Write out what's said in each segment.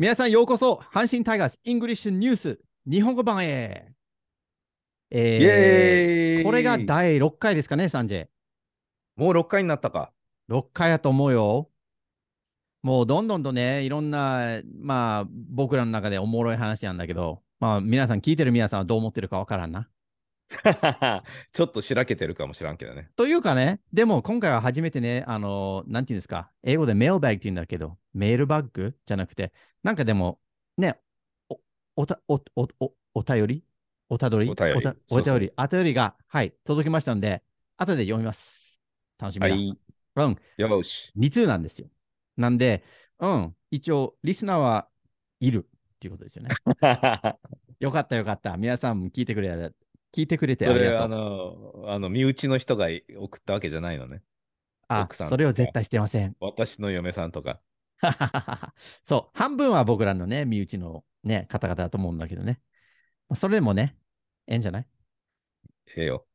皆さんようこそ、阪神タイガースイングリッシュニュース日本語版へ。えーイこれが第6回ですかね、サンジェ。もう6回になったか。6回やと思うよ。もうどんどんとね、いろんな、まあ、僕らの中でおもろい話なんだけど、まあ、皆さん、聞いてる皆さんはどう思ってるかわからんな。ちょっとしらけてるかもしらんけどね。というかね、でも今回は初めてね、あの、なんていうんですか、英語で mailbagって言うんだけど、 mailbagじゃなくて、なんかでも、ね、お、おた、お、お、お、お便り？おたどり？お便りお便り、あ便りが、はい、届きましたので、後で読みます。楽しみだ。はい。うん、よし。2通なんですよ。なんで、うん、一応、リスナーはいるっていうことですよね。よかったよかった。皆さんも聞いてくれ、聞いてくれてあそれ、ありがとう。の、あの、身内の人が送ったわけじゃないのね。あ奥さん、それを絶対してません。私の嫁さんとか。そう、半分は僕らのね、身内のね、方々だと思うんだけどね。まあそれでもね、ええんじゃない？ええよ。っ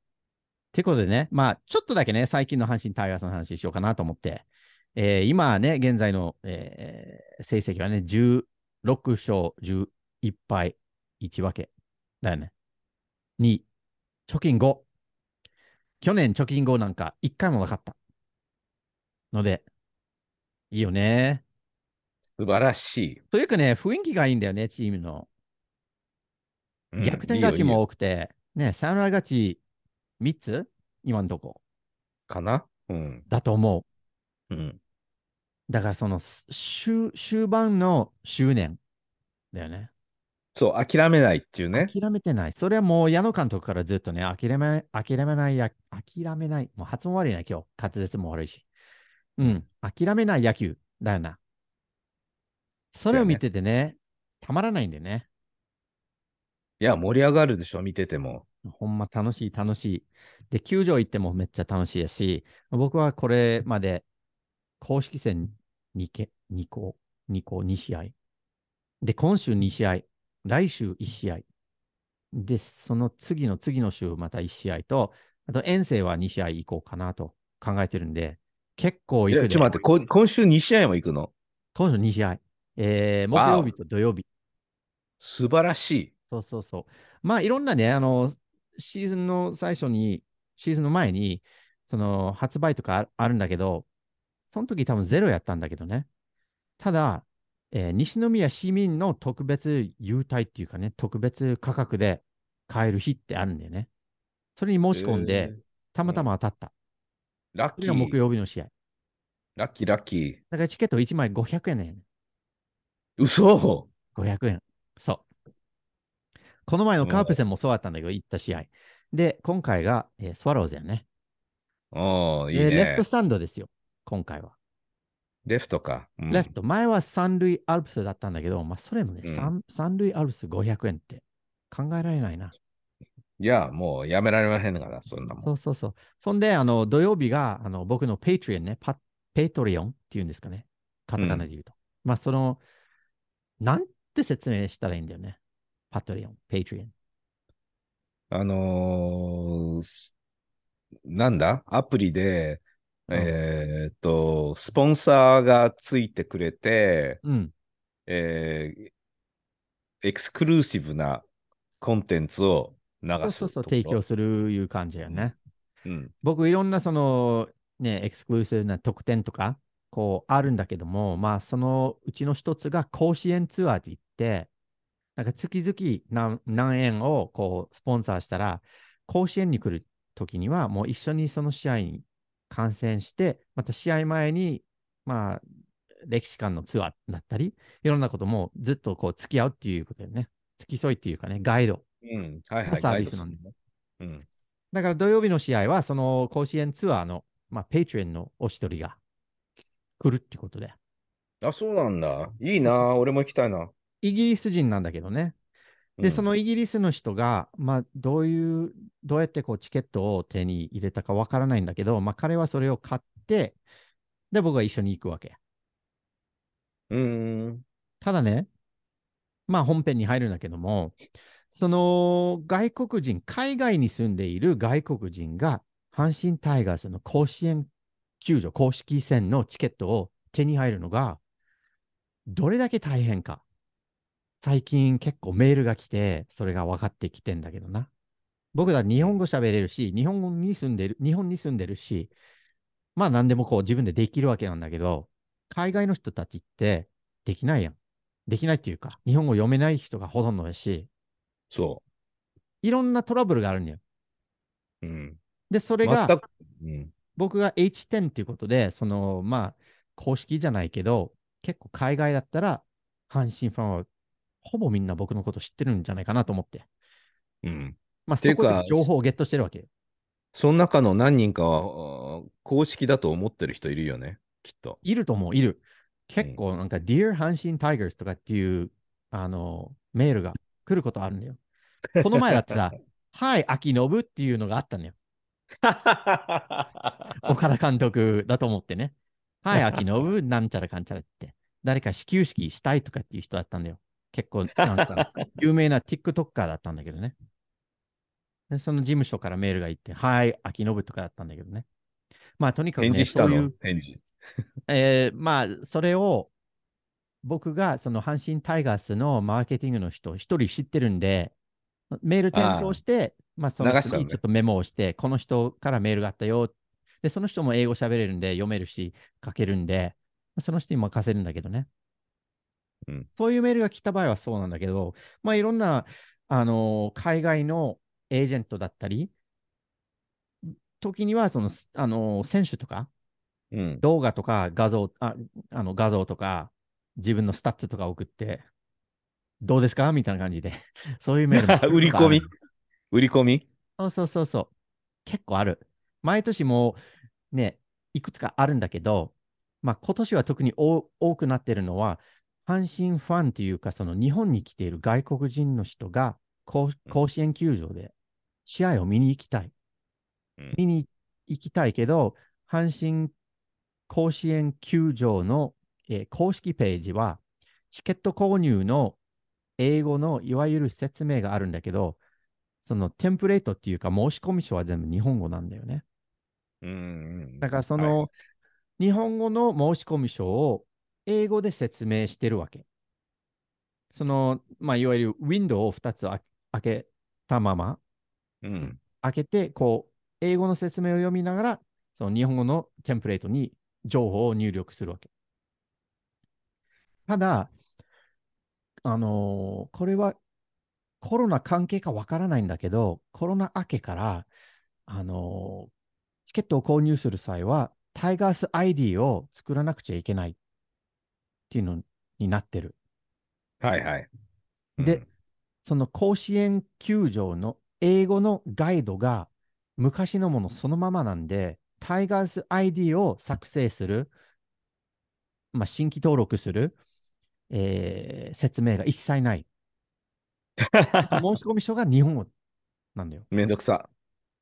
てことでね、まあ、ちょっとだけね、最近の阪神タイガースの話しようかなと思って、えー今ね、現在の、えー成績はね、16勝11敗1分けだよね。2、貯金5。去年貯金5なんか1回もなかった。ので、いいよね。素晴らしというかね、雰囲気がいいんだよね、チームの。い。うん逆転勝ちもいいよいいよ多くて、ね、サヨナラ勝ち3つ？今のとこかな？うん。だと思う。うん。だからそのす終終盤の執念だよね。そう、諦めないっていうね。諦めてない。それはもう矢野監督からずっとね、諦めない、諦めないや、諦めない。もう発音悪いな、今日。滑舌も悪いし。うん。諦めない野球だよな。それを見ててね、たまらないんだよね。いや、盛り上がるでしょ、見てても。ほんま楽しい、楽しい。で、球場行ってもめっちゃ楽しいやし、僕はこれまで公式戦2け2個、2個、2試合。で、今週2試合、来週1試合。で、その次の次の週また1試合と、あと遠征は2試合行こうかなと考えてるんで、結構行くで。ちょっと待って、こ今週2試合も行くの？今週2試合。えー、木曜日と土曜日。素晴らしい。そうそうそう。まあ、いろんなね、あの、シーズンの最初に、シーズンの前に、その、発売とかああるんだけど、その時多分ゼロやったんだけどね。ただ、えー西宮市民の特別優待っていうかね、特別価格で買える日ってあるんだよね。それに申し込んえで、ーたまたま当たった。ラッキそれが木ー。曜日の試合。ラッキー、ラッキー。だからチケット1枚500円ね。嘘500円。そう。この前のカープ戦もそうだったんだけど、行った試合。で、今回が、えースワローズやね。おー、いいでね。レフトスタンドですよ、今回は。レフトか。うんレフト、前は三塁アルプスだったんだけど、まあ、それもね、うん三三塁アルプス500円って考えられないな。いや、もうやめられませんから、そんなもん。そうそうそう。そんで、あの、土曜日が、あの、僕のペイトリオンね、パペイトリオンっていうんですかね。カタカナで言うと。まあ、その、なんて説明したらいいんだよね。パトリオン、ペイトリオン。あのーすなんだ？アプリで、うんえーっと、スポンサーがついてくれて、うん。えー exclusive なコンテンツを流すそうそうそう、提供するいう感じやね。うん。僕いろんなそのね、エクスクルーシブな特典とか、こうあるんだけども、まあそのうちの一つが甲子園ツアーって言って、なんか月々何何円をこうスポンサーしたら、甲子園に来るときにはもう一緒にその試合に観戦して、また試合前に、まあ歴史館のツアーだったり、いろんなこともずっとこう付き合うっていうことでね、付き添いっていうかね、ガイド。うん。はいはい。サービスなんでねうん。だから土曜日の試合は、その甲子園ツアーの、まあ、ペイトリオンのお一人が来るってことで。あ、そうなんだ。いいな俺も行きたいな。イギリス人なんだけどね。で、うんそのイギリスの人が、まあ、どういう、どうやってこうチケットを手に入れたかわからないんだけど、まあ、彼はそれを買って、で、僕は一緒に行くわけ。うーん。ただね、まあ本編に入るんだけども、その外国人、海外に住んでいる外国人が阪神タイガースの甲子園球場、公式戦のチケットを手に入るのが、どれだけ大変か。最近結構メールが来て、それが分かってきてんだけどな。僕ら日本語喋れるし、日本に住んでる、日本に住んでるし、まあ何でもこう自分でできるわけなんだけど、海外の人たちってできないやん。できないっていうか、日本語読めない人がほとんどだし、そいろんなトラブルがあるんだよ。う。うん。で、それがうん。僕が H10 っていうことで、その、まあ、公式じゃないけど、結構海外だったら、阪神ファンはほぼみんな僕のこと知ってるんじゃないかなと思って。うん。まあ、そこで情報をゲットしてるわけよ。その中の何人かは、公式だと思ってる人いるよね、きっと。いると思う、いる。結構なんか、Dear 阪神タイガースとかっていう、あの、メールが来ることあるんだよ。この前だってさ、はい、秋信っていうのがあったんだよ。岡田監督だと思ってね。はい、秋信、なんちゃらかんちゃらって。誰か始球式したいとかっていう人だったんだよ。結構、なんか、有名な TikToker だったんだけどね。でその事務所からメールが行って、はい、秋信とかだったんだけどね。まあ、とにかく、ね、返事したの？返事。えーまあ、それを、僕がその阪神タイガースのマーケティングの人、一人知ってるんで、メール転送して、まあ、その人にちょっとメモをして、この人からメールがあったよ。で、その人も英語喋れるんで、読めるし、書けるんで、その人に任せるんだけどね。うんそういうメールが来た場合はそうなんだけど、まあ、いろんな、あのー海外のエージェントだったり、時には、その、あのー選手とか、うん。動画とか画像、ああの画像とか、自分のスタッツとか送って、どうですか？みたいな感じで、そういうメールも 売り込み？売り込み？そうそうそうそう。結構ある。毎年もね、いくつかあるんだけど、まあ今年は特に多多くなってるのは、阪神ファンというか、その日本に来ている外国人の人が甲甲子園球場で試合を見に行きたい。うん見に行きたいけど、阪神甲子園球場の、えー公式ページは、チケット購入の英語のいわゆる説明があるんだけど、そのテンプレートっていうか申し込み書は全部日本語なんだよね。うんうん。だからその、はい日本語の申し込み書を英語で説明してるわけ。その、まあ、いわゆるウィンドウを2つあ開けたまま、うん。開けて、こう、英語の説明を読みながら、その日本語のテンプレートに情報を入力するわけ。ただ、あのーこれはコロナ関係かわからないんだけど、コロナ明けから、あのーチケットを購入する際は、タイガース ID を作らなくちゃいけないっていうのになってる。はいはい。でその甲子園球場の英語のガイドが昔のものそのままなんで、タイガース ID を作成する、まあ、新規登録する、えー説明が一切ない。申し込み書が日本語なんだよ。めんどくさ。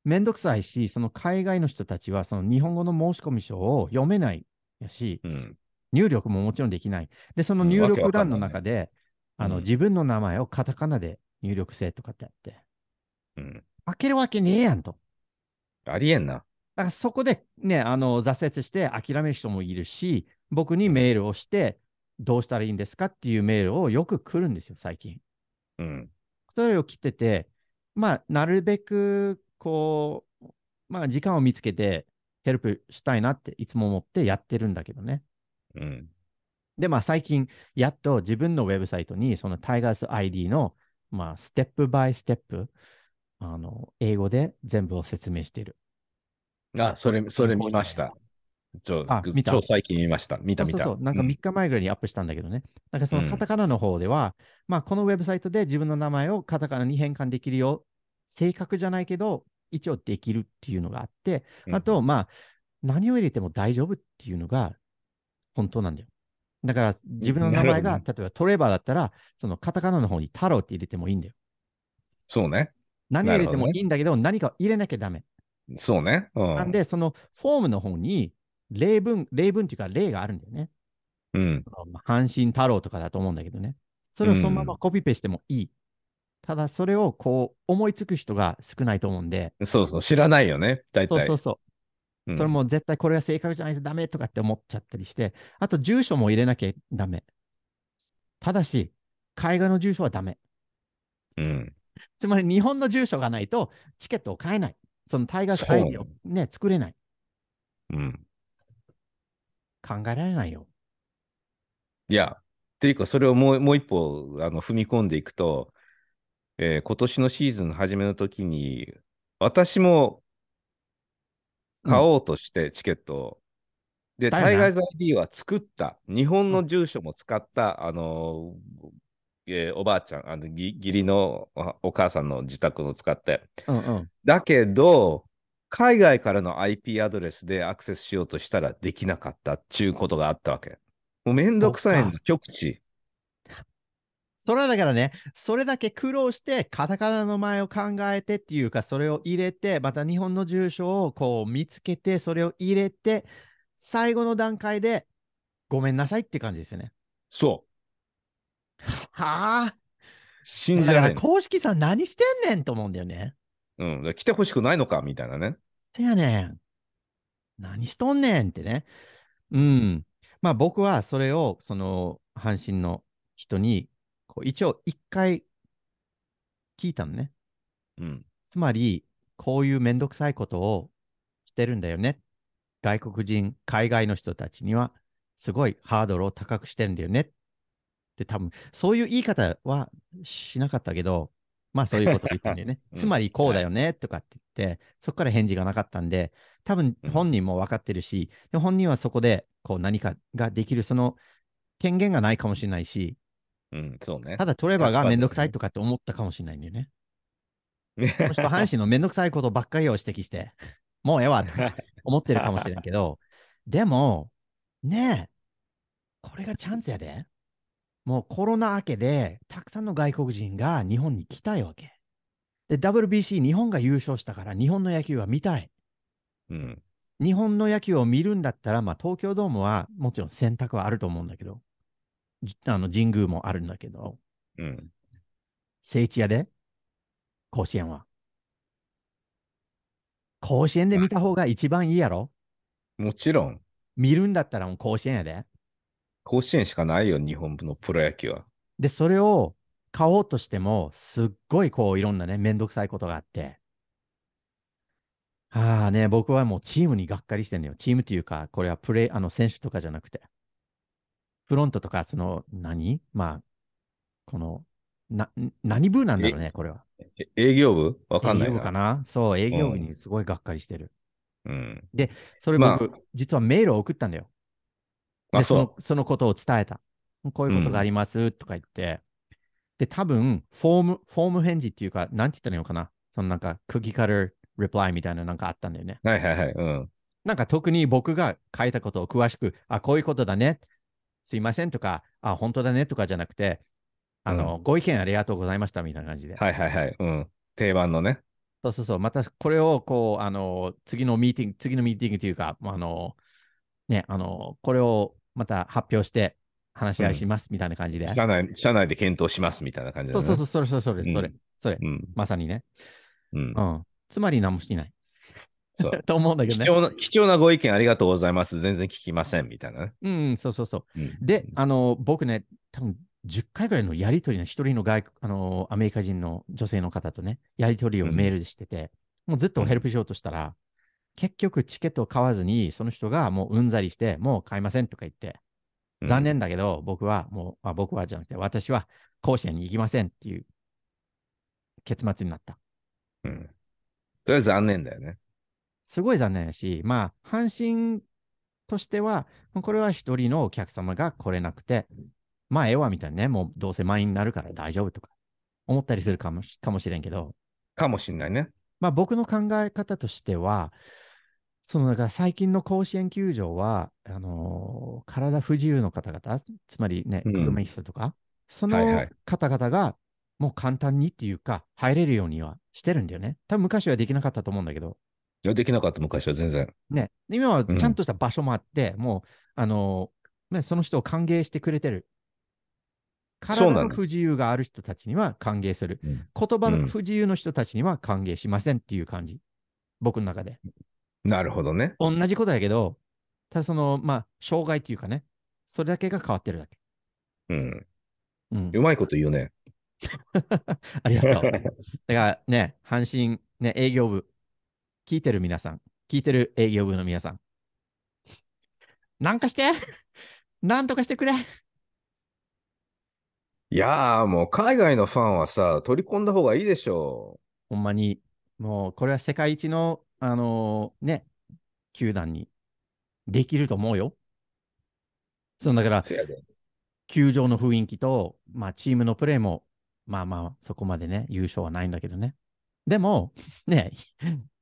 めんどくさいし、その海外の人たちはその日本語の申し込み書を読めないやし、うん。入力ももちろんできない。で、そのうん入力欄の中で、あのうん自分の名前をカタカナで入力せとかってやって、うん。開けるわけねえやんと。ありえんな。だからそこでね、あの挫折して諦める人もいるし、僕にメールをして、どうしたらいいんですかっていうメールをよく来るんですよ、最近。うん。それを来てて、まあ、なるべく、こう、まあ、時間を見つけて、ヘルプしたいなっていつも思ってやってるんだけどね。うん。で、まあ、最近、やっと自分のウェブサイトに、そのタイガース ID の、まあ、ステップバイステップ、あの、英語で全部を説明している。あ、それ、それ見ました。超あ見た超最近見ました。見た見た。そうそうそう、なんかうん3日前ぐらいにアップしたんだけどね。なんかそのカタカナの方では、まあ、このウェブサイトで自分の名前をカタカナに変換できるよ。正確じゃないけど、一応できるっていうのがあって、うんあと、まあ、何を入れても大丈夫っていうのが本当なんだよ。だから、自分の名前が、なる例えばトレバーだったら、そのカタカナの方に太郎って入れてもいいんだよ。そうね。何を入れてもいいんだけど、何かを入れなきゃダメ。そうね。うん。なんで、そのフォームの方に例文、例文っていうか例があるんだよね。うん。阪神太郎とかだと思うんだけどね。それをそのままコピペしてもいい。ただ、それをこう思いつく人が少ないと思うんで、そうそう。知らないよね。大体。そうそうそう。うんそれも絶対これが正確じゃないとダメとかって思っちゃったりして、あと住所も入れなきゃダメ。ただし、海外の住所はダメ。うん。つまり日本の住所がないとチケットを買えない。そのタイガースそう ID をね、作れない。うん。考えられないよ。いや、っていうか、それをもうもう一歩あの踏み込んでいくと、えー今年のシーズンの初めの時に、私も買おうとして、チケットを。で、したよなタイガーズ ID は作った、日本の住所も使った、あのえーおばあちゃん、あのぎ義理のおお母さんの自宅を使って。うんうん。だけど、海外からの IP アドレスでアクセスしようとしたらできなかったっていうことがあったわけ。もうめんどくさいんだそっ、極地。それはだからね、それだけ苦労して、カタカナの前を考えてっていうか、それを入れて、また日本の住所をこう見つけて、それを入れて、最後の段階で、ごめんなさいって感じですよね。そう。はあ。信じだからられない。公式さん何してんねんと思うんだよね。うん。だから来てほしくないのかみたいなね。てやねん。何しとんねんってね。うん。まあ僕はそれを、その、阪神の人に、こう一応一回聞いたのね。うん。つまり、こういうめんどくさいことをしてるんだよね。外国人、海外の人たちには、すごいハードルを高くしてるんだよね。って多分、そういう言い方はしなかったけど、まあそういうことを言ったんだよね。うんつまりこうだよね、とかって言って、そこから返事がなかったんで、多分うん本人も分かってるし、で本人はそこでこう何かができる、その権限がないかもしれないし、うん、そうね。ただトレバーがめんどくさい立とかって思ったかもしれないんだよね。場 この人、阪神のめんどくさいことばっかりを指摘して、もうええわとか 思ってるかもしれんけど、でも、ねえ、これがチャンスやで。もうコロナ明けで、たくさんの外国人が日本に来たいわけ。で、WBC 日本が優勝したから、日本の野球は見たい。うん。日本の野球を見るんだったら、まあ、東京ドームはもちろん選択はあると思うんだけど、じあの神宮もあるんだけど、うん。聖地やで、甲子園は。甲子園で見た方が一番いいやろ？もちろん、見るんだったらもう甲子園やで。甲子園しかないよ、日本のプロ野球は。で、それを買おうとしても、すっごいこういろんなね、めんどくさいことがあって。ああね、僕はもうチームにがっかりしてんのよ。チームっていうか、これはプレイ、あの選手とかじゃなくて。フロントとか、その、何？まあ、この、な、何部なんだろうね、これは。え営業部？わかんない営業部かな？なそう、営業部うんにすごいがっかりしてる。うん。それまあ僕、実はメールを送ったんだよ。あ、で、そそのそのことを伝えた。こういうことがありますとか言って。で、多分、フォーム、フォーム返事っていうか、なんて言ったらいいのかな？そのなんか、クッキーカルリプライみたいななんかあったんだよね。う。はいはいはい。うん。なんか特に僕が書いたことを詳しく、あ、こういうことだね。すいませんとか、あ、本当だねとかじゃなくて、あの、ご意見ありがとうございましたみたいな感じで。はいはいはい。うん。定番のね。そうそうそう。またこれを、こう、あの、次のミーティング、次のミーティングというか、あの、ね、あの、これをまた発表して話し合いしますみたいな感じで。社内、社内で検討しますみたいな感じだね。そうそうそう、それ、それ、それ、それ、うん。まさにね。うんう。ん。つまり何もしていない。そう。と思うんだけどね。貴重な、貴重なご意見ありがとうございます。全然聞きませんみたいなね。うん、そうそうそう。うんで、あの、僕ね、多分10回ぐらいのやりとりの一人の外国、あの、アメリカ人の女性の方とね、やりとりをメールでしてて、もうずっとヘルプしようとしたら、結局チケットを買わずに、その人がもううんざりして、もう買いませんとか言って、残念だけど、僕はもう、あ僕はじゃなくて、私は甲子園に行きませんっていう結末になった。うん。とりあえず残念だよね。すごい残念だし、まあ、阪神としては、これは一人のお客様が来れなくて、まあ、ええわみたいなね、もうどうせ満員になるから大丈夫とか思ったりするかもしかもしれんけど、かもしんないね。まあ、僕の考え方としては、そのだから最近の甲子園球場は、あのー体不自由の方々、つまりね、うん車椅子とか、そのはいはい方々がもう簡単にっていうか、入れるようにはしてるんだよね。多分昔はできなかったと思うんだけど、いやできなかった昔は全然。ね、今はうんちゃんとした場所もあって、もう、あのね、その人を歓迎してくれてる。体そうなんだの不自由がある人たちには歓迎する。うん言葉うんの不自由の人たちには歓迎しませんっていう感じ。僕の中で。なるほどね。同じことやけど、ただその、まあ、障害っていうかね、それだけが変わってるだけ。うん。うん。うまいこと言うね。ありがとう。だからね、阪神、ね、営業部、聞いてる皆さん、聞いてる営業部の皆さん、なんかして なんとかしてくれいやー、もう海外のファンはさ、取り込んだ方がいいでしょほんまに、もうこれは世界一の、あのーね、球団にできると思うよ。そうだから。球場の雰囲気と、まあ、チームのプレーも、まあまあ、そこまでね、優勝はないんだけどね。でも、ね、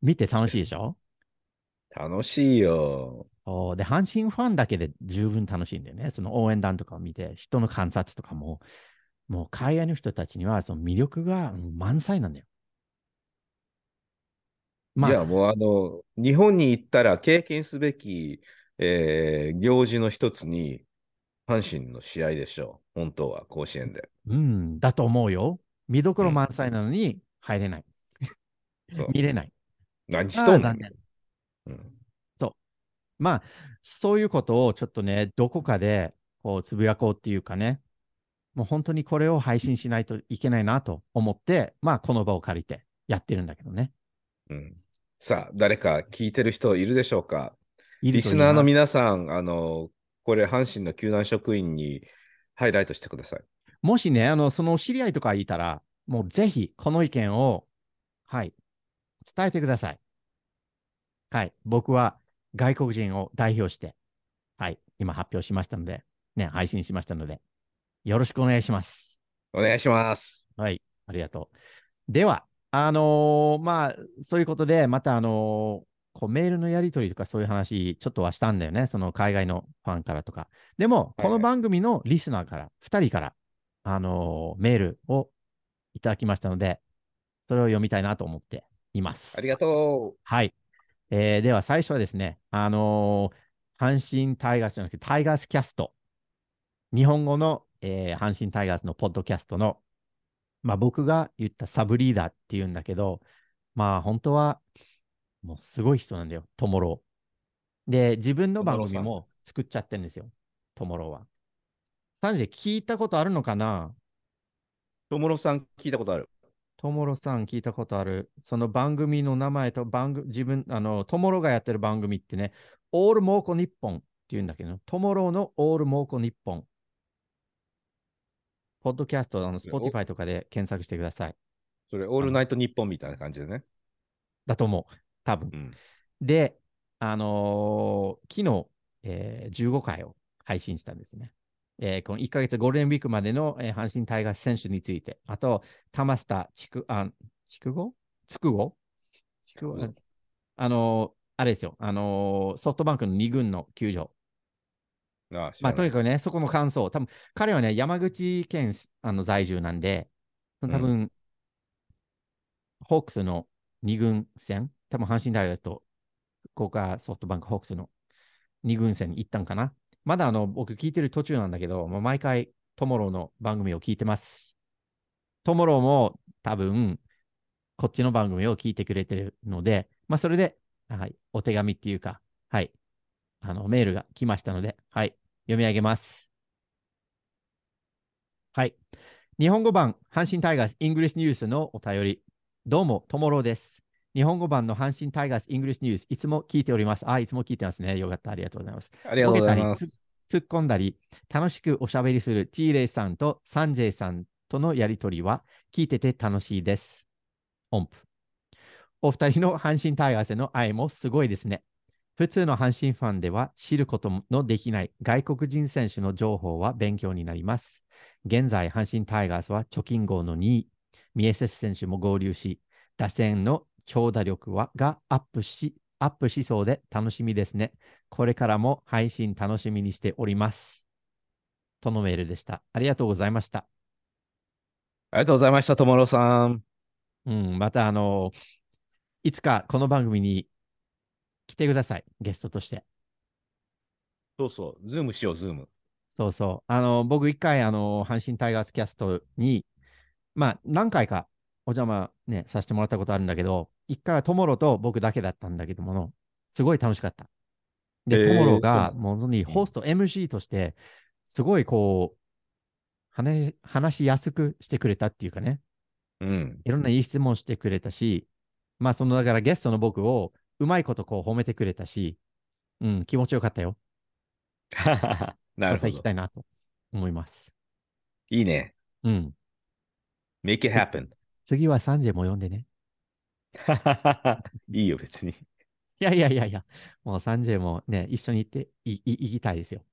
見て楽しいでしょ？楽しいよ。そうで、阪神ファンだけで十分楽しいんだよね。その応援団とかを見て、人の観察とかも、もう海外の人たちにはその魅力がうん満載なんだよ。まあ、いや、もうあの、日本に行ったら経験すべき、えー行事の一つに、阪神の試合でしょう。本当は、甲子園で。うん、だと思うよ。見どころ満載なのに入れない。そう。見れない。何しとんのああ残念。うん。まあ、そういうことをちょっとね、どこかでこうつぶやこうっていうかね、もう本当にこれを配信しないといけないなと思って、まあ、この場を借りてやってるんだけどね。うん。さあ、誰か聞いてる人いるでしょうか？リスナーのな皆さん、あの、これ、阪神の球団職員にハイライトしてください。もしね、あの、その知り合いとかいたら、もうぜひこの意見を、はい、伝えてください。はい、僕は外国人を代表して、はい、今発表しましたので、ね、配信しましたので、よろしくお願いします。お願いします。はい、ありがとう。では、あのーまあ、そういうことで、また、あのーこうメールのやり取りとかそういう話、ちょっとはしたんだよね。その海外のファンからとか。でも、この番組のリスナーから、2人から、あのーメールをいただきましたので、それを読みたいなと思っています。ありがとはい。えーでは、最初はですね、あのー阪神タイガースじゃなくて、タイガースキャスト。日本語の、えー阪神タイガースのポッドキャストの、まあ、僕が言ったサブリーダーっていうんだけど、まあ、本当は、もうすごい人なんだよ、トモロー。で、自分の番組トモロも作っちゃってるんですよ、トモローは。サンジェ、聞いたことあるのかな？う。ともろさん聞いたことある。トモロさん聞いたことある。その番組の名前と番組、自分、あの、トモロがやってる番組ってね、オール猛虎ニッポンっていうんだけど、トモロのオール猛虎ニッポッドキャスト、あの、スポティファイとかで検索してください。それ、オールナイトニッポンみたいな感じでね。だと思う。多分。うん。で、あのー昨日、えー15回を配信したんですね。えーこの1ヶ月ゴールデンウィークまでの、えー阪神タイガース選手について、あと、玉下、ちく、あ、ちくご？つくご？ちくご。あのーあれですよ、あのーソフトバンクの2軍の球場。ああ、知まあ、とにかくね、そこの感想、多分彼はね、山口県あの在住なんで、多分、ホークスの2軍戦、多分阪神タイガースと福岡ソフトバンクホークスの2軍戦に行ったんかな。まだあの僕聞いてる途中なんだけど、もう毎回トモローの番組を聞いてます。トモローも多分こっちの番組を聞いてくれてるので、まあそれで、はい、お手紙っていうか、はい、あのメールが来ましたので、はい、読み上げます。はい。日本語版阪神タイガースイングリッシュニュースのお便り。どうも、トモローです。日本語版の阪神タイガースイングリッシュニュース、いつも聞いております。あ、いつも聞いてますね。よかった。ありがとうございます。ありがとうございます。突っ込んだり、楽しくおしゃべりする T レイさんとサンジェイさんとのやりとりは聞いてて楽しいです。音符。お二人の阪神タイガースへの愛もすごいですね。普通の阪神ファンでは知ることのできない外国人選手の情報は勉強になります。現在、阪神タイガースは貯金号の2位、ミエセス選手も合流し、打線の長打力はがアップし、アップしそうで楽しみですね。これからも配信楽しみにしております。とのメールでした。ありがとうございました。ありがとうございました、ともろさん。うん、またあの、いつかこの番組に来てください。ゲストとして。そうそう、ズームしよう、ズーム。そうそう。あの、僕一回、あの、阪神タイガースキャストに、まあ、何回かお邪魔ね、させてもらったことあるんだけど、一回はトモロと僕だけだったんだけども、すごい楽しかった。で、トモロが、もう本当にホスト、MC として、すごいこう、話話しやすくしてくれたっていうかね、うん。いろんないい質問してくれたし、まあ、その、だからゲストの僕をうまいことこう褒めてくれたし、うん、気持ちよかったよ。また行きなるほど。たいなと思います。いいね。うん。make it happen. 次はサンジェも呼んでね。いいよ、別に。いやいやいやいや、もうサンジェもね、一緒に行っていい行きたいですよ。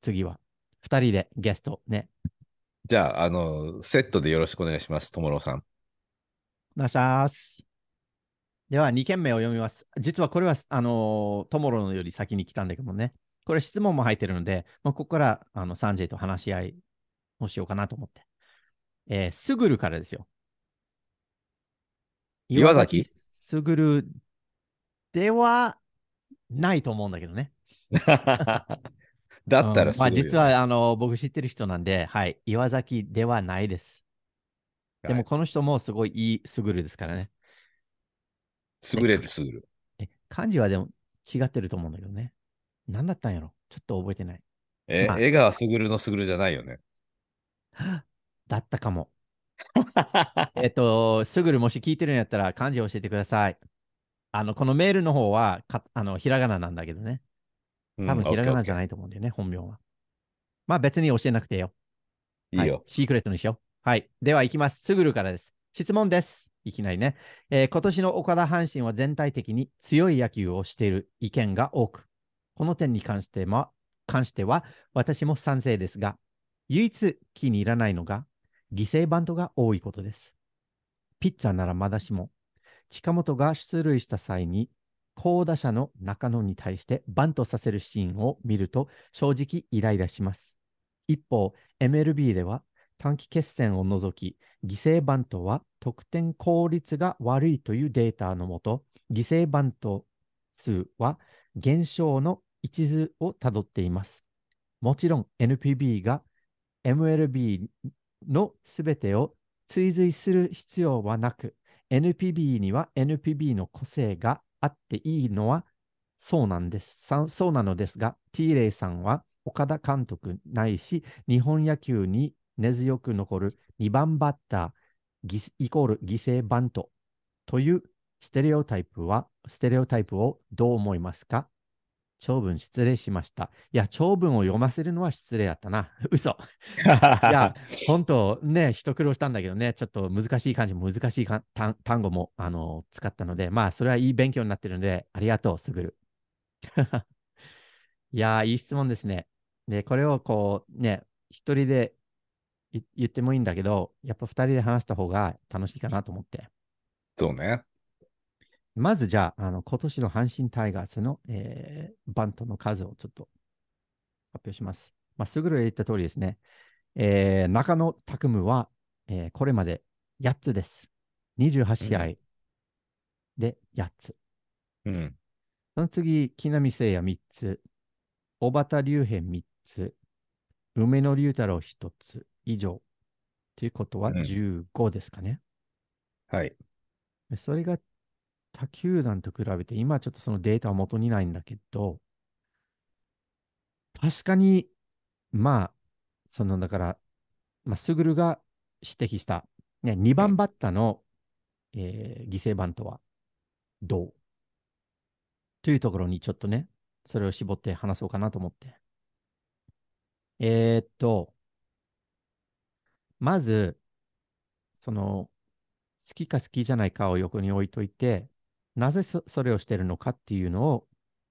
次は。二人でゲストね。じゃあ、あの、セットでよろしくお願いします、ともろさん。お願いします。では、2件目を読みます。実はこれは、あのー、トモロのより先に来たんだけどもね。これ質問も入ってるので、まあ、ここからあのサンジェと話し合いをしようかなと思って。えー、スグルからですよ。岩崎スグルではないと思うんだけどね。だったらうんまあ、実はあの僕知ってる人なんで、はい、岩崎ではないです。でもはいこの人もすごいいいスグルですからね。優れる、優る。え、漢字はでも違ってると思うんだけどね。何だったんやろ？ちょっと覚えてない。え、まあ江川卓の卓じゃないよね。だったかも。えっと、すぐるもし聞いてるんやったら漢字教えてください。あの、このメールの方はかあのひらがななんだけどね。多分ひらがなじゃない。と思うんだよね、本名は。まあ別に教えなくてよ。いいよ。はい、シークレットにしよう。はい。では行きます。すぐるからです。質問です。いきなりね、えー今年の岡田阪神は全体的に強い野球をしている意見が多く、この点に関しては関しては私も賛成ですが、唯一気に入らないのが犠牲バントが多いことです。ピッチャーならまだしも、近本が出塁した際に、好打者の中野に対してバントさせるシーンを見ると正直イライラします。一方、MLB では短期決戦を除き、犠牲バントは得点効率が悪いというデータのもと、犠牲バント数は減少の一図をたどっています。もちろん NPB が MLB のすべてを追随する必要はなく、NPB には NPB の個性があっていいのはそうなんです。そうなのですが、T レイさんは岡田監督ないし、日本野球に根強く残る2番バッターイコール犠牲バントというステレオタイプは、ステレオタイプをどう思いますか？長文失礼しました。いや、長文を読ませるのは失礼だったな。嘘。いや、本当ね、一苦労したんだけどね、ちょっと難しい漢字も難しいか単単語もあの使ったので、まあ、それはいい勉強になってるので、ありがとう、すぐる。いやー、いい質問ですね。で、これをこう、ね、一人でい言ってもいいんだけど、やっぱ二人で話した方が楽しいかなと思って。そうね。まずじゃあ、あの今年の阪神タイガースの、えーバントの数をちょっと発表します。まあ、すぐる言った通りですね。えー中野拓夢は、えーこれまで8つです。28試合で8つ。うん。その次、木浪聖也3つ、小畑隆平3つ、梅野龍太郎1つ以上。ということはうん15ですかね。はい。でそれが他球団と比べて、今ちょっとそのデータは元にないんだけど、確かに、まあ、そのだから、まあ、スグルが指摘した、ね、2番バッターの、えー犠牲バントはどう？というところにちょっとね、それを絞って話そうかなと思って。えーっと、まず、その、好きか好きじゃないかを横に置いといて、なぜそそれをしてるのかっていうのを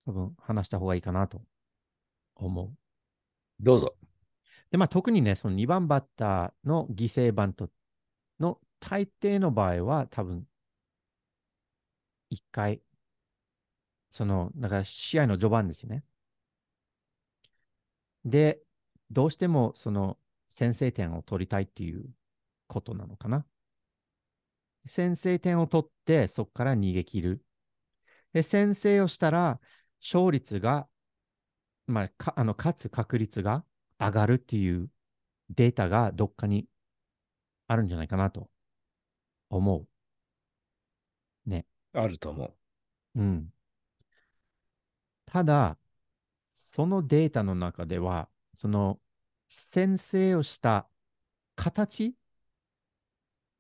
多分話した方がいいかなと思う。どうぞ。で、まあ特にね、その2番バッターの犠牲バントの大抵の場合は多分1回、その、だから試合の序盤ですよね。で、どうしてもその先制点を取りたいっていうことなのかな。先制点を取って、そこから逃げ切る。で、先制をしたら、勝率が、まあ、かあの勝つ確率が上がるっていうデータがどっかにあるんじゃないかなと思あると思う。う。うん。ただ、そのデータの中では、その先制をした形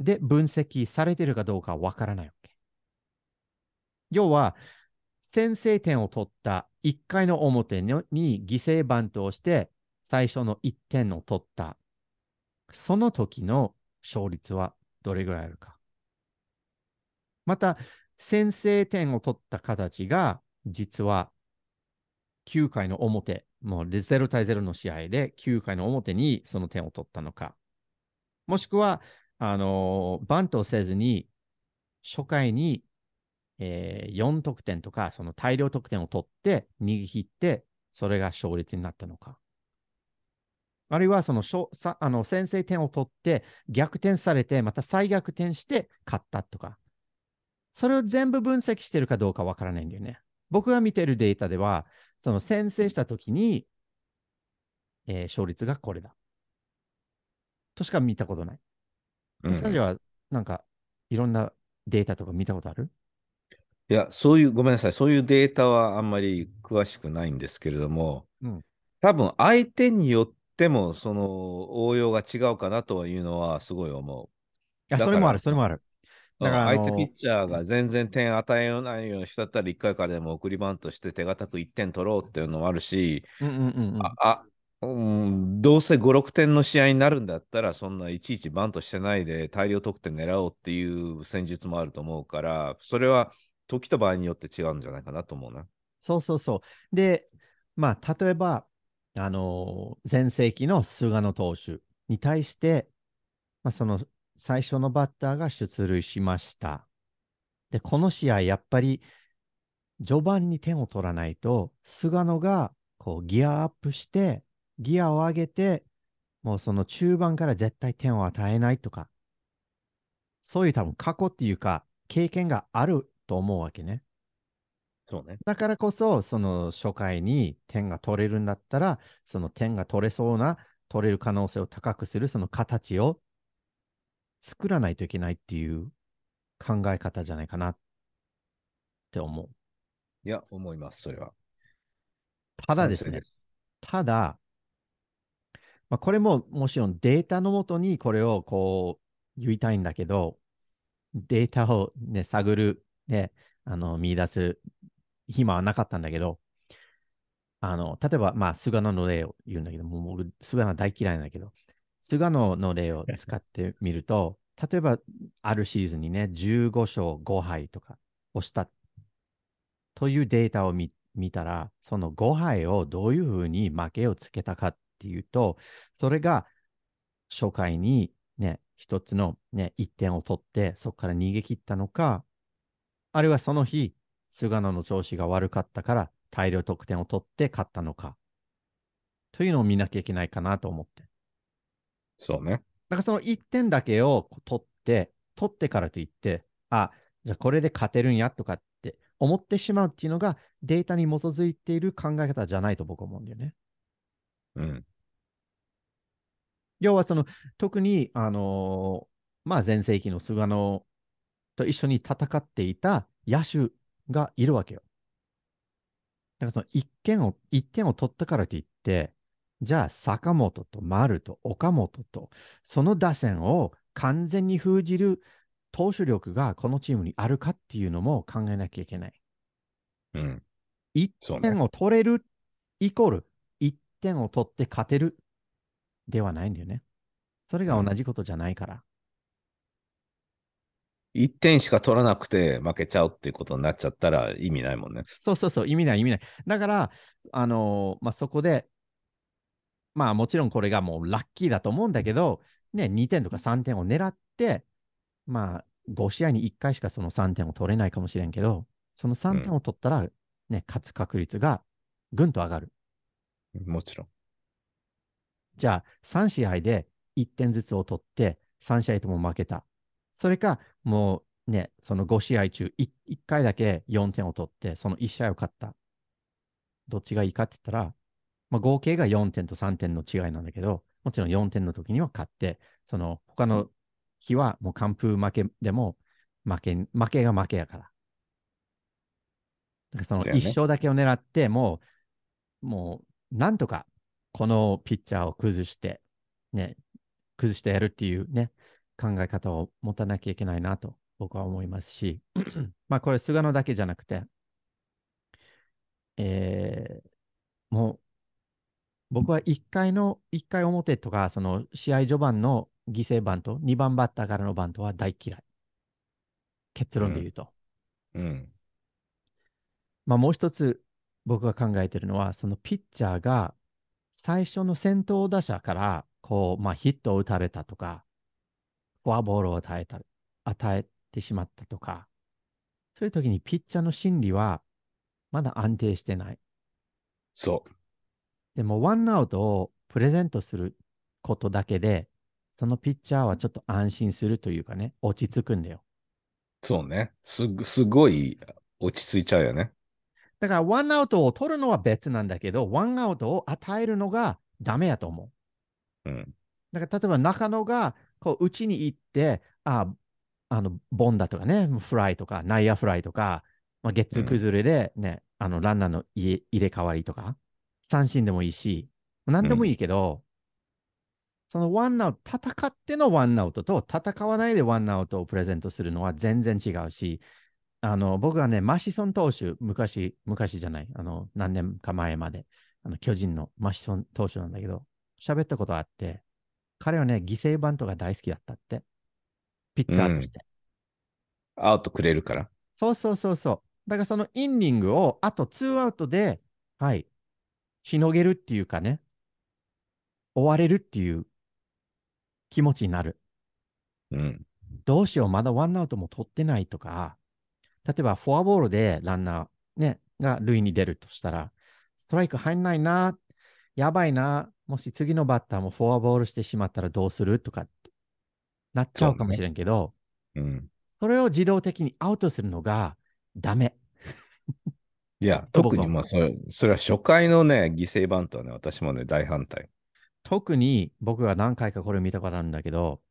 で分析されてるかどうかわからないわけ。要は、先制点を取った1回の表に犠牲バントをして最初の1点を取った。その時の勝率はどれぐらいあるか。また、先制点を取った形が実は9回の表、もう0対0の試合で9回の表にその点を取ったのか。もしくは、あのバントをせずに初回に、えー、4得点とか、その大量得点を取って逃げ切って、それが勝率になったのか。あるいはそのさあの先制点を取って逆転されて、また再逆転して勝ったとか。それを全部分析してるかどうかわからないんだよね。僕が見てるデータでは、その先制したときに、えー、勝率がこれだ。としか見たことない。うん、サはなんかいろんなデータとか見たことある？いや、そういう、ごめんなさい、そういうデータはあんまり詳しくないんですけれども、うん、多分相手によってもその応用が違うかなというのはすごい思う。いや、それもある、それもある。だから相手ピッチャーが全然点与えないようにしたったら1回からでも送りバントして手堅く1点取ろうっていうのもあるし、あうん、どうせ5、6点の試合になるんだったら、そんないちいちバントしてないで大量得点狙おうっていう戦術もあると思うから、それは時と場合によって違うんじゃないかなと思うな。そうそうそう。で、まあ、例えば、あのー、前世紀の菅野投手に対して、まあ、その最初のバッターが出塁しました。で、この試合、やっぱり序盤に点を取らないと、菅野がこうギアアップして、ギアを上げて、もうその中盤から絶対点を与えないとか、そういう多分過去っていうか、経験があると思うわけね。そうね。だからこそ、その初回に点が取れるんだったら、その点が取れそうな、取れる可能性を高くするその形を作らないといけないっていう考え方じゃないかなって思う。いや、思います、それは。ただですね、すただ、まあ、これももちろんデータのもとにこれをこう言いたいんだけど、データを、ね、探る、ね、あの見出す暇はなかったんだけど、あの例えば、まあ、菅野の例を言うんだけど、もう僕、菅野大嫌いなんだけど、菅野の例を 使ってみると、例えばあるシーズンにね、15勝5敗とか押したというデータを見たら、その5敗をどういうふうに負けをつけたかっていうと、それが初回にね、一つのね、1点を取って、そこから逃げ切ったのか、あるいはその日、菅野の調子が悪かったから大量得点を取って勝ったのか、というのを見なきゃいけないかなと思って。そうね。だからその1点だけを取って、取ってからといって、あ、じゃあこれで勝てるんやとかって思ってしまうっていうのがデータに基づいている考え方じゃないと僕は思うんだよね。うん。要はその、特に、あのー、まあ前世紀の菅野と一緒に戦っていた野手がいるわけよ。だからその1点を、1点を取ったからといって、じゃあ、坂本と丸と岡本と、その打線を完全に封じる投手力がこのチームにあるかっていうのも考えなきゃいけない。うん。1点を取れる、ね、イコール1点を取って勝てるではないんだよね。それが同じことじゃないから。1点しか取らなくて負けちゃうっていうことになっちゃったら意味ないもんね。そうそうそう、意味ない、意味ない。だから、あのー、まあ、そこでまあもちろんこれがもうラッキーだと思うんだけど、ね、2点とか3点を狙って、まあ5試合に1回しかその3点を取れないかもしれんけど、その3点を取ったら、ね、うん、勝つ確率がぐんと上がる。もちろん。じゃあ3試合で1点ずつを取って3試合とも負けた。それかもうね、その5試合中 1, 1回だけ4点を取ってその1試合を勝った。どっちがいいかって言ったら、まあ、合計が4点と3点の違いなんだけど、もちろん4点の時には勝って、その他の日はもう完封負けでも負け、負けが負けやから。だからその1勝だけを狙って、もう、もう、なんとかこのピッチャーを崩して、ね、崩してやるっていうね、考え方を持たなきゃいけないなと僕は思いますし、まあこれ菅野だけじゃなくて、えー、もう僕は1回の、1回表とか、その試合序盤の犠牲バント、2番バッターからのバントは大嫌い。結論で言うと。うん。まあもう一つ僕が考えてるのは、そのピッチャーが最初の先頭打者から、こう、まあヒットを打たれたとか、フォアボールを与えた、与えてしまったとか、そういう時にピッチャーの心理はまだ安定してない。そう。でも、ワンアウトをプレゼントすることだけで、そのピッチャーはちょっと安心するというかね、落ち着くんだよ。そうね。すすごい落ち着いちゃうよね。だから、ワンアウトを取るのは別なんだけど、ワンアウトを与えるのがダメやと思う。うん。だから、例えば中野が、こう、打ちに行って、あ、あの、ボンダとかね、フライとか、内野フライとか、まあ、ゲッツ崩れでね、うん、あの、ランナーの入れ替わりとか、三振でもいいし、何でもいいけど、うん、そのワンアウト、戦ってのワンアウトと戦わないでワンアウトをプレゼントするのは全然違うし、あの僕はね、マシソン投手、昔、昔じゃない、あの何年か前まで、あの巨人のマシソン投手なんだけど、喋ったことあって、彼はね、犠牲バントが大好きだったって、ピッチャーとして。うん、アウトくれるからそうそうそうそう。だからそのインニングをあと2アウトで、はい、しのげるっていうかね、追われるっていう気持ちになる。うん。どうしよう、まだワンアウトも取ってないとか、例えばフォアボールでランナー、ね、が塁に出るとしたら、ストライク入んないな、やばいな、もし次のバッターもフォアボールしてしまったらどうするとかなっちゃうかもしれんけど、そ,、うん、それを自動的にアウトするのがダメ。いや、特にまあそれ、それは初回のね、犠牲バントはね、私もね、大反対。特に僕が何回かこれ見たことあるんだけど、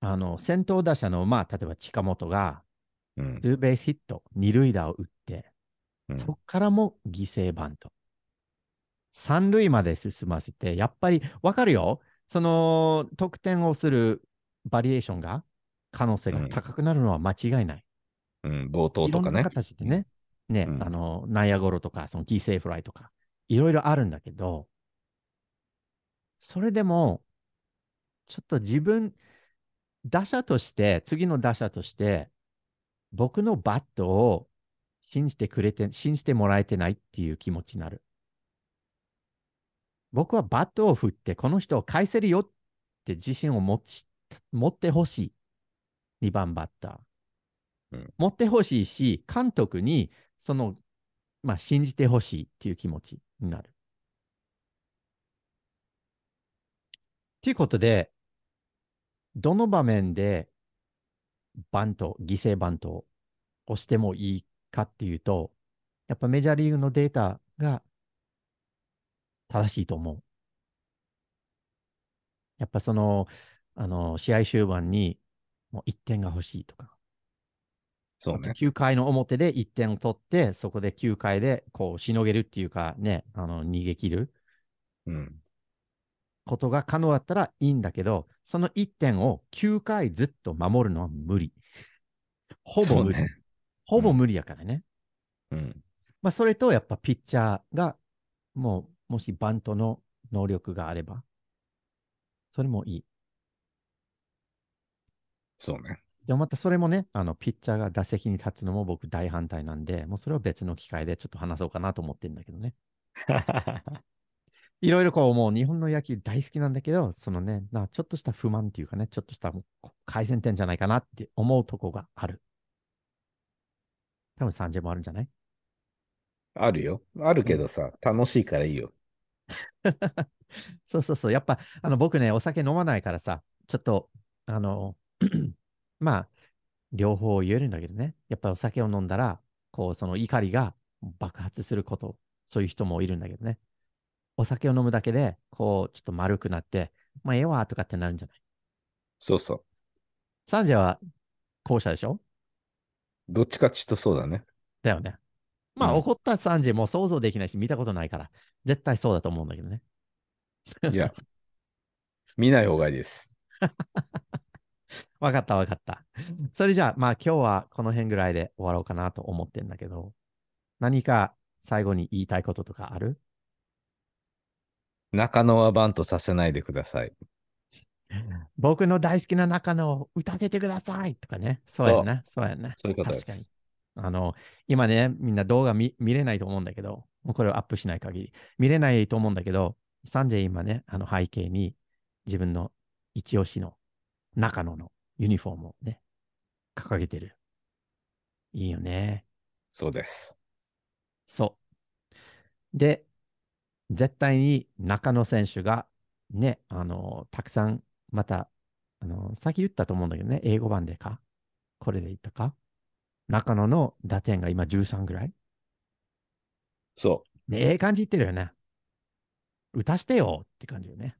あの、先頭打者の、まあ、例えば近本が、ツーベースヒット、二塁打を打って、うん、そこからも犠牲バント。三塁まで進ませて、やっぱり分かるよ。その得点をするバリエーションが、可能性が高くなるのは間違いない。うん、うん、冒頭とかね。いろんな形でね。ね、うん、あの、ナイアゴロとか、その犠牲フライとか、いろいろあるんだけど、それでも、ちょっと自分、打者として、次の打者として、僕のバットを信じてくれて、信じてもらえてないっていう気持ちになる。僕はバットを振って、この人を返せるよって自信を持ち持ってほしい。2番バッター。うん、持ってほしいし、監督にその、まあ、信じてほしいっていう気持ちになる。ということで、どの場面でバント、犠牲バントをしてもいいかっていうと、やっぱメジャーリーグのデータが正しいと思う。やっぱその、あの、試合終盤にもう1点が欲しいとか、そうね。9回の表で1点を取って、そこで9回でこうしのげるっていうかね、あの逃げ切ることが可能だったらいいんだけど、その1点を9回ずっと守るのは無理。ほぼ無理。ね、ほぼ無理やからね。うん。まあ、それとやっぱピッチャーが、もう、もしバントの能力があれば、それもいい。そうね。でもまたそれもね、あの、ピッチャーが打席に立つのも僕大反対なんで、もうそれは別の機会でちょっと話そうかなと思ってるんだけどね。いろいろこう、もう日本の野球大好きなんだけど、そのね、なちょっとした不満っていうかね、ちょっとした改善点じゃないかなって思うとこがある。多分3時もあるんじゃない？あるよ。あるけどさ、うん、楽しいからいいよ。そうそうそう。やっぱ、あの、僕ね、お酒飲まないからさ、ちょっと、あの、まあ、両方言えるんだけどね。やっぱりお酒を飲んだら、こう、その怒りが爆発すること、そういう人もいるんだけどね。お酒を飲むだけで、こう、ちょっと丸くなって、まあ、ええわ、とかってなるんじゃない？そうそう。サンジェは後者でしょ？どっちかちょっとそうだね。だよね。まあ、うん、怒ったサンジェも想像できないし、見たことないから、絶対そうだと思うんだけどね。いや。見ない方がいいです。わかったわかった。それじゃあ、まあ今日はこの辺ぐらいで終わろうかなと思ってんだけど、何か最後に言いたいこととかある？中野はバントさせないでください。僕の大好きな中野を打たせてくださいとかね。そうやな。そうやな。そういうことで確かにす。。あの、今ね、みんな動画見見れないと思うんだけど、もうこれをアップしない限り、見れないと思うんだけど、サンジェ今ね、あの背景に自分の一押しの中野のユニフォームをね、掲げてる。いいよね。そうです。そう。で、絶対に中野選手がね、あの、たくさん、また、あの、さっき言ったと思うんだけどね、英語版でかこれで言ったか中野の打点が今13ぐらいそう。ね、ええ感じ言ってるよね。打たしてよって感じよね。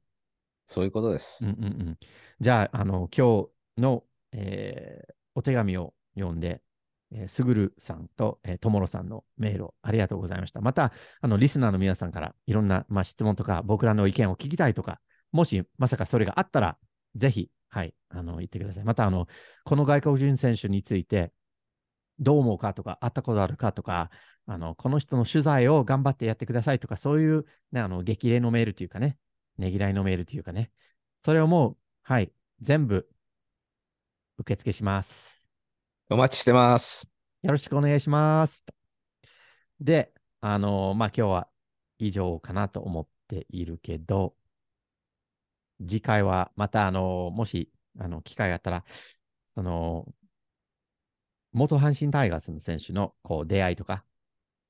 そういうことです。うんうんうん。じゃあ、あの、今日の、えーお手紙を読んで、えーすぐるさんと、えーともろさんのメールをありがとうございました。また、あの、リスナーの皆さんからいろんな、まあ、質問とか、僕らの意見を聞きたいとか、もしまさかそれがあったら、ぜひ、はい、あの、言ってください。また、あの、この外国人選手について、どう思うかとか、会ったことあるかとか、あの、この人の取材を頑張ってやってくださいとか、そういう、ね、あの、激励のメールというかね、ねぎらいのメールというかね、それをもう、はい、全部受付します。お待ちしてます。よろしくお願いします。で、あのまあ、今日は以上かなと思っているけど、次回はまた、あのもし、あの、機会があったら、その、元阪神タイガースの選手のこう出会いとか、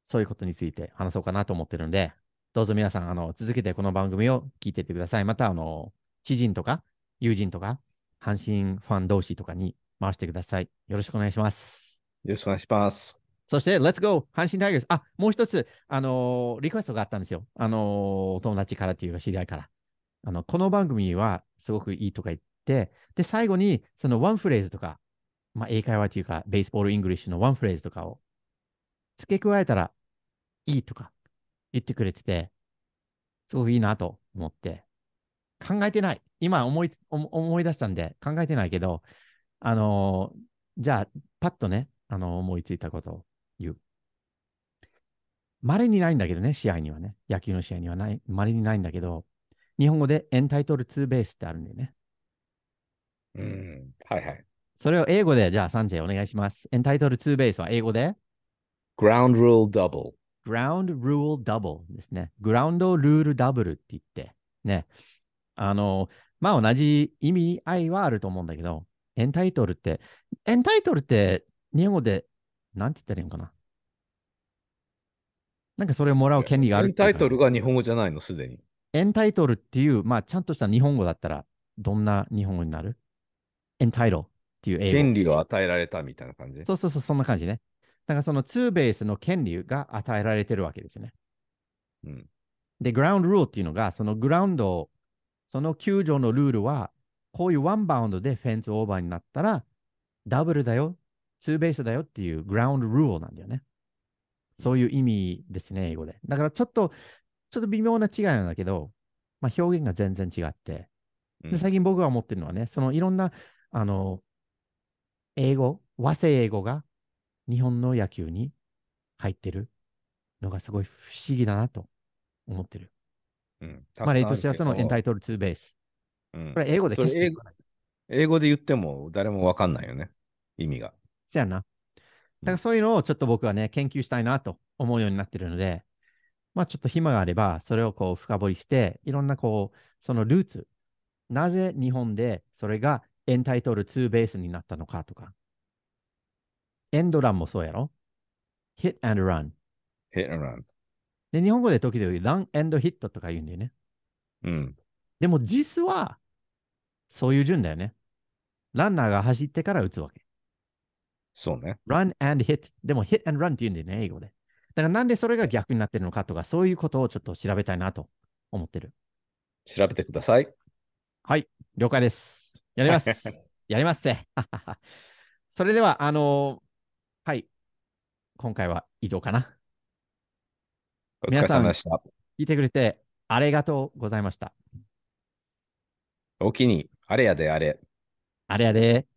そういうことについて話そうかなと思ってるので、どうぞ皆さん、あの、続けてこの番組を聞いていってください。また、あの、知人とか、友人とか、阪神ファン同士とかに回してください。よろしくお願いします。よろしくお願いします。そして、Let's go! 阪神タイガース。あ、もう一つ、あのーリクエストがあったんですよ。あのーお友達からっていうか知り合いから。あの、この番組はすごくいいとか言って、で、最後に、そのワンフレーズとか、まあ、英会話というか、 baseball English のワンフレーズとかを付け加えたらいいとか言ってくれてて、すごくいいなと思って、考えてない。今思い、思思い出したんで考えてないけど、あのーじゃあ、パッとね、あの思いついたことを言う。稀にないんだけどね、試合にはね。野球の試合にはない、稀にないんだけど、日本語でエンタイトル2ベースってあるんだよね。うん。はいはい。それを英語で、じゃあ、サンジェお願いします。エンタイトル2ベースは英語で？Ground Rule Double。Ground Rule Double ですね。グラウンドルールダブルって言って、ね。あの、まあ同じ意味合いはあると思うんだけど、エンタイトルって、エンタイトルって日本語で、なんて言ったらいいのかな？なんかそれをもらう権利があるエンタイトルが日本語じゃないの、すでに。エンタイトルっていう、まあちゃんとした日本語だったら、どんな日本語になる？エンタイトルっていう英語。権利を与えられたみたいな感じ？そうそうそう、そんな感じね。だからそのツーベースの権利が与えられてるわけですよね。うん。で、グラウンドルールっていうのが、そのグラウンド、その球場のルールは、こういうワンバウンドでフェンスオーバーになったら、ダブルだよ、ツーベースだよっていうグラウンドルールなんだよね。そういう意味ですね、英語で。だからちょっと、ちょっと微妙な違いなんだけど、まあ、表現が全然違って、うんで最近僕が思ってるのはね、そのいろんな、あの、英語、和製英語が日本の野球に入ってるのがすごい不思議だなと思ってる。うんまあ、例としてはそのエンタイイトル2ベース。トこれ英語で消して英語英語で言っても誰もわかんないよね。意味が。そやな。だからそういうのをちょっと僕はね、研究したいなと思うようになってるので、まあちょっと暇があれば、それをこう深掘りして、いろんなこう、そのルーツ、なぜ日本でそれがエンタイトル2ベースになったのかとか、エンドランもそうやろ ?hit and run。hit and run。で、日本語で時々ランエンドヒットとか言うんだよね。うん。でも実は、そういう順だよね。ランナーが走ってから打つわけ。そうね。run and hit。でも hit and run って言うんだよね、英語で。だからなんでそれが逆になってるのかとか、そういうことをちょっと調べたいなと思ってる。調べてください。はい、了解です。やります。やりますね。それでは、あのはい。今回は以上かな。お疲れ様でした。聞いてくれてありがとうございました。お気に、あれやであれ。あれやで。